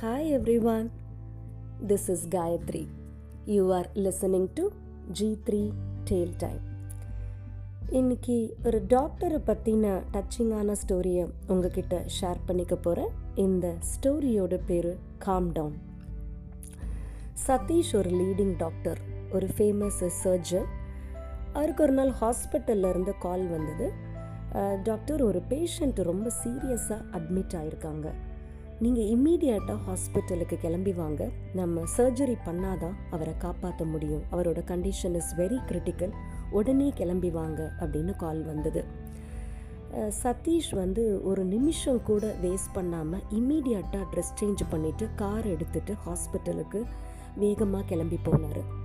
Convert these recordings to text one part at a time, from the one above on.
Hi everyone, this is Gayatri. You are listening to G3 tale Time. இன்னைக்கு ஒரு டாக்டரை பற்றின டச்சிங்கான ஸ்டோரியை உங்ககிட்ட ஷேர் பண்ணிக்க போகிறேன் இந்த ஸ்டோரியோட பேர் காம் டவுன் சதீஷ் ஒரு லீடிங் டாக்டர் ஒரு ஃபேமஸ் சர்ஜன் அவருக்கு ஒரு நாள் ஹாஸ்பிட்டல்ல இருந்து கால் வந்தது. டாக்டர் ஒரு பேஷண்ட் ரொம்ப சீரியஸாக அட்மிட் ஆயிருக்காங்க. நீங்கள் இம்மீடியட்டாக ஹாஸ்பிட்டலுக்கு கிளம்பி வாங்க. நம்ம சர்ஜரி பண்ணாதான் அவரை காப்பாற்ற முடியும். அவரோட கண்டிஷன் இஸ் வெரி கிரிட்டிக்கல் உடனே கிளம்பி வாங்க அப்படின்னு கால் வந்தது. சதீஷ் வந்து ஒரு நிமிஷம் கூட வேஸ்ட் பண்ணாமல் இம்மீடியட்டாக ட்ரெஸ் சேஞ்ச் பண்ணிவிட்டு கார் எடுத்துகிட்டு ஹாஸ்பிட்டலுக்கு வேகமாக கிளம்பி போனார்.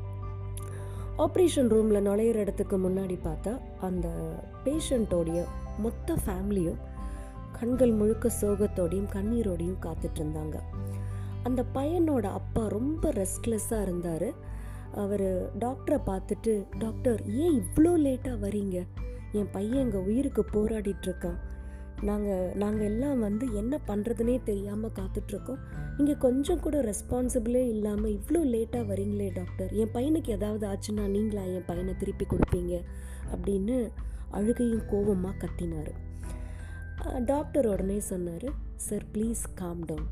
ஆப்ரேஷன் ரூமில் நுழையிற இடத்துக்கு முன்னாடி பார்த்தா அந்த பேஷண்ட்டோடைய மொத்த ஃபேமிலியும் கண்கள் முழுக்க சோகத்தோடையும் கண்ணீரோடையும் காத்துட்டு இருந்தாங்க. அந்த பையனோட அப்பா ரொம்ப ரெஸ்ட்லெஸ்ஸாக இருந்தார். அவர் டாக்டரை பார்த்துட்டு டாக்டர் ஏன் இவ்வளோ லேட்டாக வரீங்க என் பையன் எங்கள் உயிருக்கு போராடிட்டுருக்கான் நாங்கள் நாங்கள் எல்லாம் வந்து என்ன பண்ணுறதுனே தெரியாமல் காத்துட்ருக்கோம். நீங்கள் கொஞ்சம் கூட ரெஸ்பான்சிபிளே இல்லாமல் இவ்வளோ லேட்டாக வரீங்களே டாக்டர் என் பையனுக்கு ஏதாவது ஆச்சுன்னா நீங்களா என் பையனை திருப்பி கொடுப்பீங்க? அப்படின்னு அழுகையும் கோவமாக கத்தினார். டாக்டர் உடனே சொன்னார் சார் ப்ளீஸ் காம் டவுன்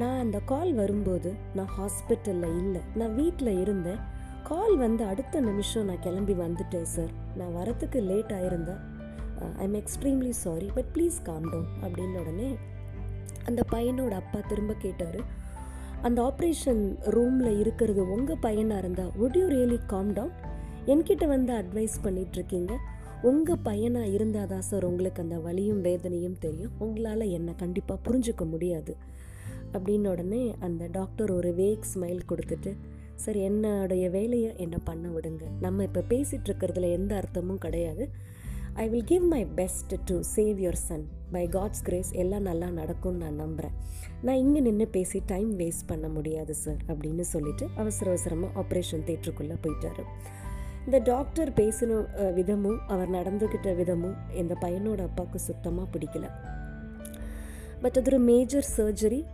நான் அந்த கால் வரும்போது நான் ஹாஸ்பிட்டலில் இல்லை. நான் வீட்டில் இருந்தேன். கால் வந்து அடுத்த நிமிஷம் நான் கிளம்பி வந்துட்டேன் சார் நான் வரத்துக்கு late ஆயிருந்தேன் I am extremely sorry but please calm down அப்படின்ன உடனே அந்த பையனோட அப்பா திரும்ப கேட்டார் அந்த ஆப்ரேஷன் ரூமில் இருக்கிறது உங்கள் பையனாக இருந்தால் would you really calm down என்கிட்ட வந்து அட்வைஸ் பண்ணிகிட்ருக்கீங்க உங்கள் பையனாக இருந்தால் தான் சார் உங்களுக்கு அந்த வலியும் வேதனையும் தெரியும். உங்களால் என்னை கண்டிப்பாக புரிஞ்சுக்க முடியாது அப்படின்னு உடனே அந்த டாக்டர் ஒரு வேக் ஸ்மைல் கொடுத்துட்டு சார் என்னுடைய வேலையை என்ன பண்ண விடுங்க. நம்ம இப்போ பேசிகிட்டு இருக்கிறதுல எந்த அர்த்தமும் கிடையாது. I will give my best to save your son by God's grace எல்லாம் நல்லா நடக்கும்னு நான் நம்புகிறேன் நான் இங்கே நின்று பேசி டைம் வேஸ்ட் பண்ண முடியாது சார் அப்படின்னு சொல்லிட்டு அவசர அவசரமாக ஆப்ரேஷன் தேட்டருக்குள்ளே போயிட்டாரு. இந்த டாக்டர் பேசின விதமும் அவர் நடந்துக்கிட்ட விதமும் இந்த பையனோட அப்பாவுக்கு சுத்தமாக பிடிக்கல. பட் அது ஒரு மேஜர் சர்ஜரி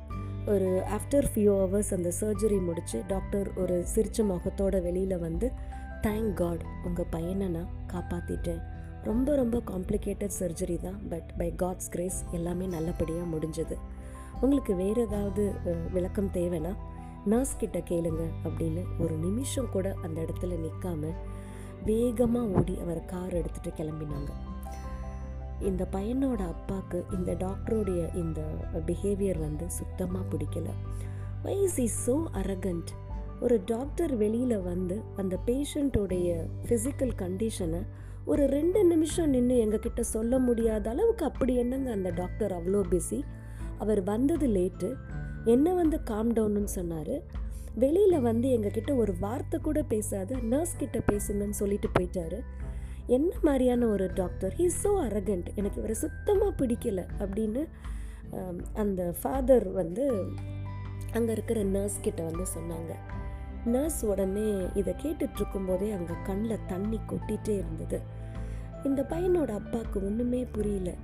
ஒரு ஆஃப்டர் ஃபியூ ஹவர்ஸ் அந்த சர்ஜரி முடித்து டாக்டர் ஒரு சிரிச்ச முகத்தோட வெளியில் வந்து தேங்க் காட் உங்கள் பையனை நான் காப்பாற்றிட்டேன் ரொம்ப ரொம்ப காம்ப்ளிகேட்டட் சர்ஜரி தான் பட் பை காட்ஸ் கிரேஸ் எல்லாமே நல்லபடியாக முடிஞ்சது. உங்களுக்கு வேறு ஏதாவது விளக்கம் தேவைன்னா நர்ஸ் கிட்ட கேளுங்க அப்படின்னு ஒரு நிமிஷம் கூட அந்த இடத்துல நிற்காம வேகமாக ஓடி அவர் கார் எடுத்துகிட்டு கிளம்பினாங்க. இந்த பையனோட அப்பாவுக்கு இந்த டாக்டருடைய இந்த பிஹேவியர் வந்து சுத்தமாக பிடிக்கல. வைஸ் இஸ் ஸோ அரகண்ட் ஒரு டாக்டர் வெளியில் வந்து அந்த பேஷண்ட்டோடைய ஃபிசிக்கல் கண்டிஷனை ஒரு ரெண்டு நிமிஷம் நின்று எங்ககிட்ட சொல்ல முடியாத அளவுக்கு அப்படி என்னங்க அந்த டாக்டர் அவ்வளோ பிஸி அவர் வந்தது லேட்டு என்ன வந்து காம் டவுன்னு சொன்னார். வெளியில் வந்து எங்ககிட்ட ஒரு வார்த்தை கூட பேசாத நர்ஸ் கிட்ட பேசுங்கன்னு சொல்லிட்டு போயிட்டாரு. என்ன மாதிரியான ஒரு டாக்டர் ஹீ ஸோ அரகண்ட் எனக்கு இவரை சுத்தமாக பிடிக்கல அப்படின்னு அந்த ஃபாதர் வந்து அங்கே இருக்கிற நர்ஸ் கிட்ட வந்து சொன்னாங்க. நர்ஸ் உடனே இதை கேட்டுட்டு இருக்கும்போதே அங்கே கண்ணில் தண்ணி கொட்டிகிட்டே இருந்தது. இந்த பையனோட அப்பாவுக்கு ஒன்றுமே புரியல.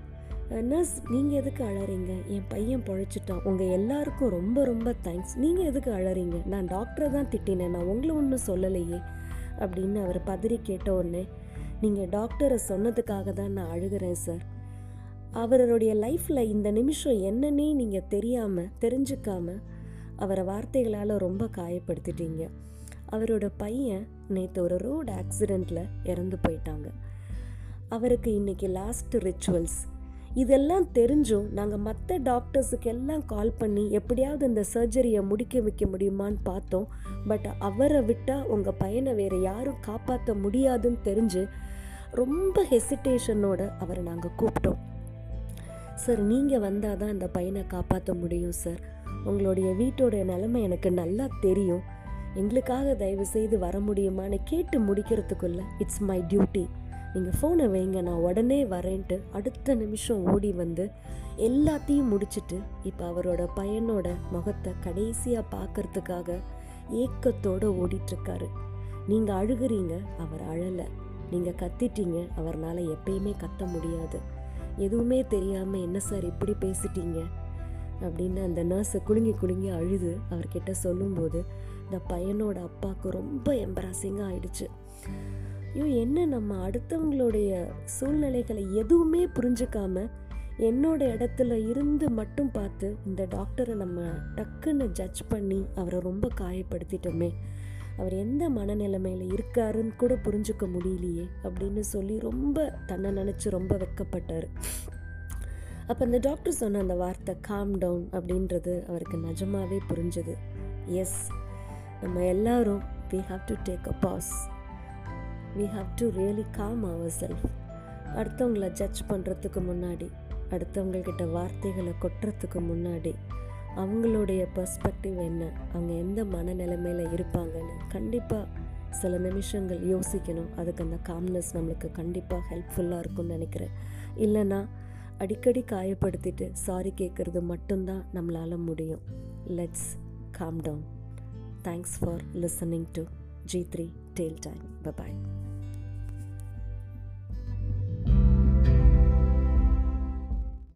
நர்ஸ் நீங்கள் எதுக்கு அழறீங்க? என் பையன் பொழைச்சிட்டான். உங்கள் எல்லாருக்கும் ரொம்ப ரொம்ப தேங்க்ஸ் நீங்கள் எதுக்கு அழறீங்க? நான் டாக்டரை தான் திட்டினேன். நான் உங்களை ஒன்றும் சொல்லலையே. அப்படின்னு அவர் பதறி கேட்ட உடனே நீங்கள் டாக்டரை சொன்னதுக்காக தான் நான் அழுகிறேன் சார் அவருடைய லைஃப்பில் இந்த நிமிஷம் என்னன்னே நீங்கள் தெரியாமல் தெரிஞ்சுக்காம அவரை வார்த்தைகளால் ரொம்ப காயப்படுத்திட்டீங்க. அவரோட பையன் நேற்று ஒரு ரோடு ஆக்சிடெண்ட்டில் இறந்து போயிட்டாங்க. அவருக்கு இன்றைக்கி லாஸ்ட் ரிச்சுவல்ஸ் இதெல்லாம் தெரிஞ்சும் நாங்கள் மற்ற டாக்டர்ஸுக்கு எல்லாம் கால் பண்ணி எப்படியாவது இந்த சர்ஜரியை முடிக்க வைக்க முடியுமான்னு பார்த்தோம். பட் அவரை விட்டால் உங்கள் பையனை வேறு யாரும் காப்பாற்ற முடியாதுன்னு தெரிஞ்சு ரொம்ப ஹெசிடேஷனோட அவரை நாங்கள் கூப்பிட்டோம். சார் நீங்கள் வந்தால் தான் இந்த பையனை காப்பாற்ற முடியும் சார் உங்களுடைய வீட்டோட நிலைமை எனக்கு நல்லா தெரியும். எங்களுக்காக தயவு செய்து வர முடியுமான்னு கேட்டு முடிக்கிறதுக்குள்ள இட்ஸ் மை டியூட்டி நீங்கள் ஃபோனை வைங்க நான் உடனே வரேன்ட்டு அடுத்த நிமிஷம் ஓடி வந்து எல்லாத்தையும் முடிச்சிட்டு இப்போ அவரோட பையனோட முகத்தை கடைசியாக பார்க்கறதுக்காக ஏக்கத்தோடு ஓடிட்டுருக்காரு. நீங்கள் அழுகுறீங்க அவர் அழலை. நீங்கள் கத்திட்டீங்க அவர்னால் எப்பயுமே கத்த முடியாது. எதுவுமே தெரியாமல் என்ன சார் இப்படி பேசிட்டீங்க? அப்படின்னு அந்த நர்ஸை குலுங்கி குலுங்கி அழுது. அவர்கிட்ட சொல்லும்போது இந்த பையனோட அப்பாவுக்கு ரொம்ப எம்பராசிங்காக ஆயிடுச்சு. ஐயோ என்ன நம்ம அடுத்தவங்களுடைய சூழ்நிலைகளை எதுவுமே புரிஞ்சுக்காம என்னோட இடத்துல இருந்து மட்டும் பார்த்து இந்த டாக்டரை நம்ம டக்குன்னு ஜட்ஜ் பண்ணி அவரை ரொம்ப காயப்படுத்திட்டோமே. அவர் எந்த மனநிலைமையில் இருக்காருன்னு கூட புரிஞ்சுக்க முடியலையே அப்படின்னு சொல்லி ரொம்ப தன்னை நினச்சி ரொம்ப வெக்கப்பட்டார். அப்போ அந்த டாக்டர் சொன்ன அந்த வார்த்தை காம் டவுன் அப்படின்றது அவருக்கு நிஜமாகவே புரிஞ்சுது. எஸ் நம்ம எல்லாரும் we have to take a pause we have to really calm our self அடுத்தவங்கள ஜட்ஜ் பண்ணுறதுக்கு முன்னாடி அடுத்தவங்கக்கிட்ட வார்த்தைகளை கொட்டுறதுக்கு முன்னாடி அவங்களுடைய பர்ஸ்பெக்டிவ் என்ன? அவங்க எந்த மனநிலைமையில் இருப்பாங்கன்னு கண்டிப்பாக சில நிமிஷங்கள் யோசிக்கணும். அதுக்கு அந்த காம்னஸ் நம்மளுக்கு கண்டிப்பாக ஹெல்ப்ஃபுல்லாக இருக்கும்னு நினைக்கிறேன். இல்லைன்னா அடிக்கடி காயப்படுத்திட்டு சாரி கேட்குறது மட்டும்தான் நம்மளால் முடியும். Let's calm down thanks for listening to G three tale time bye bye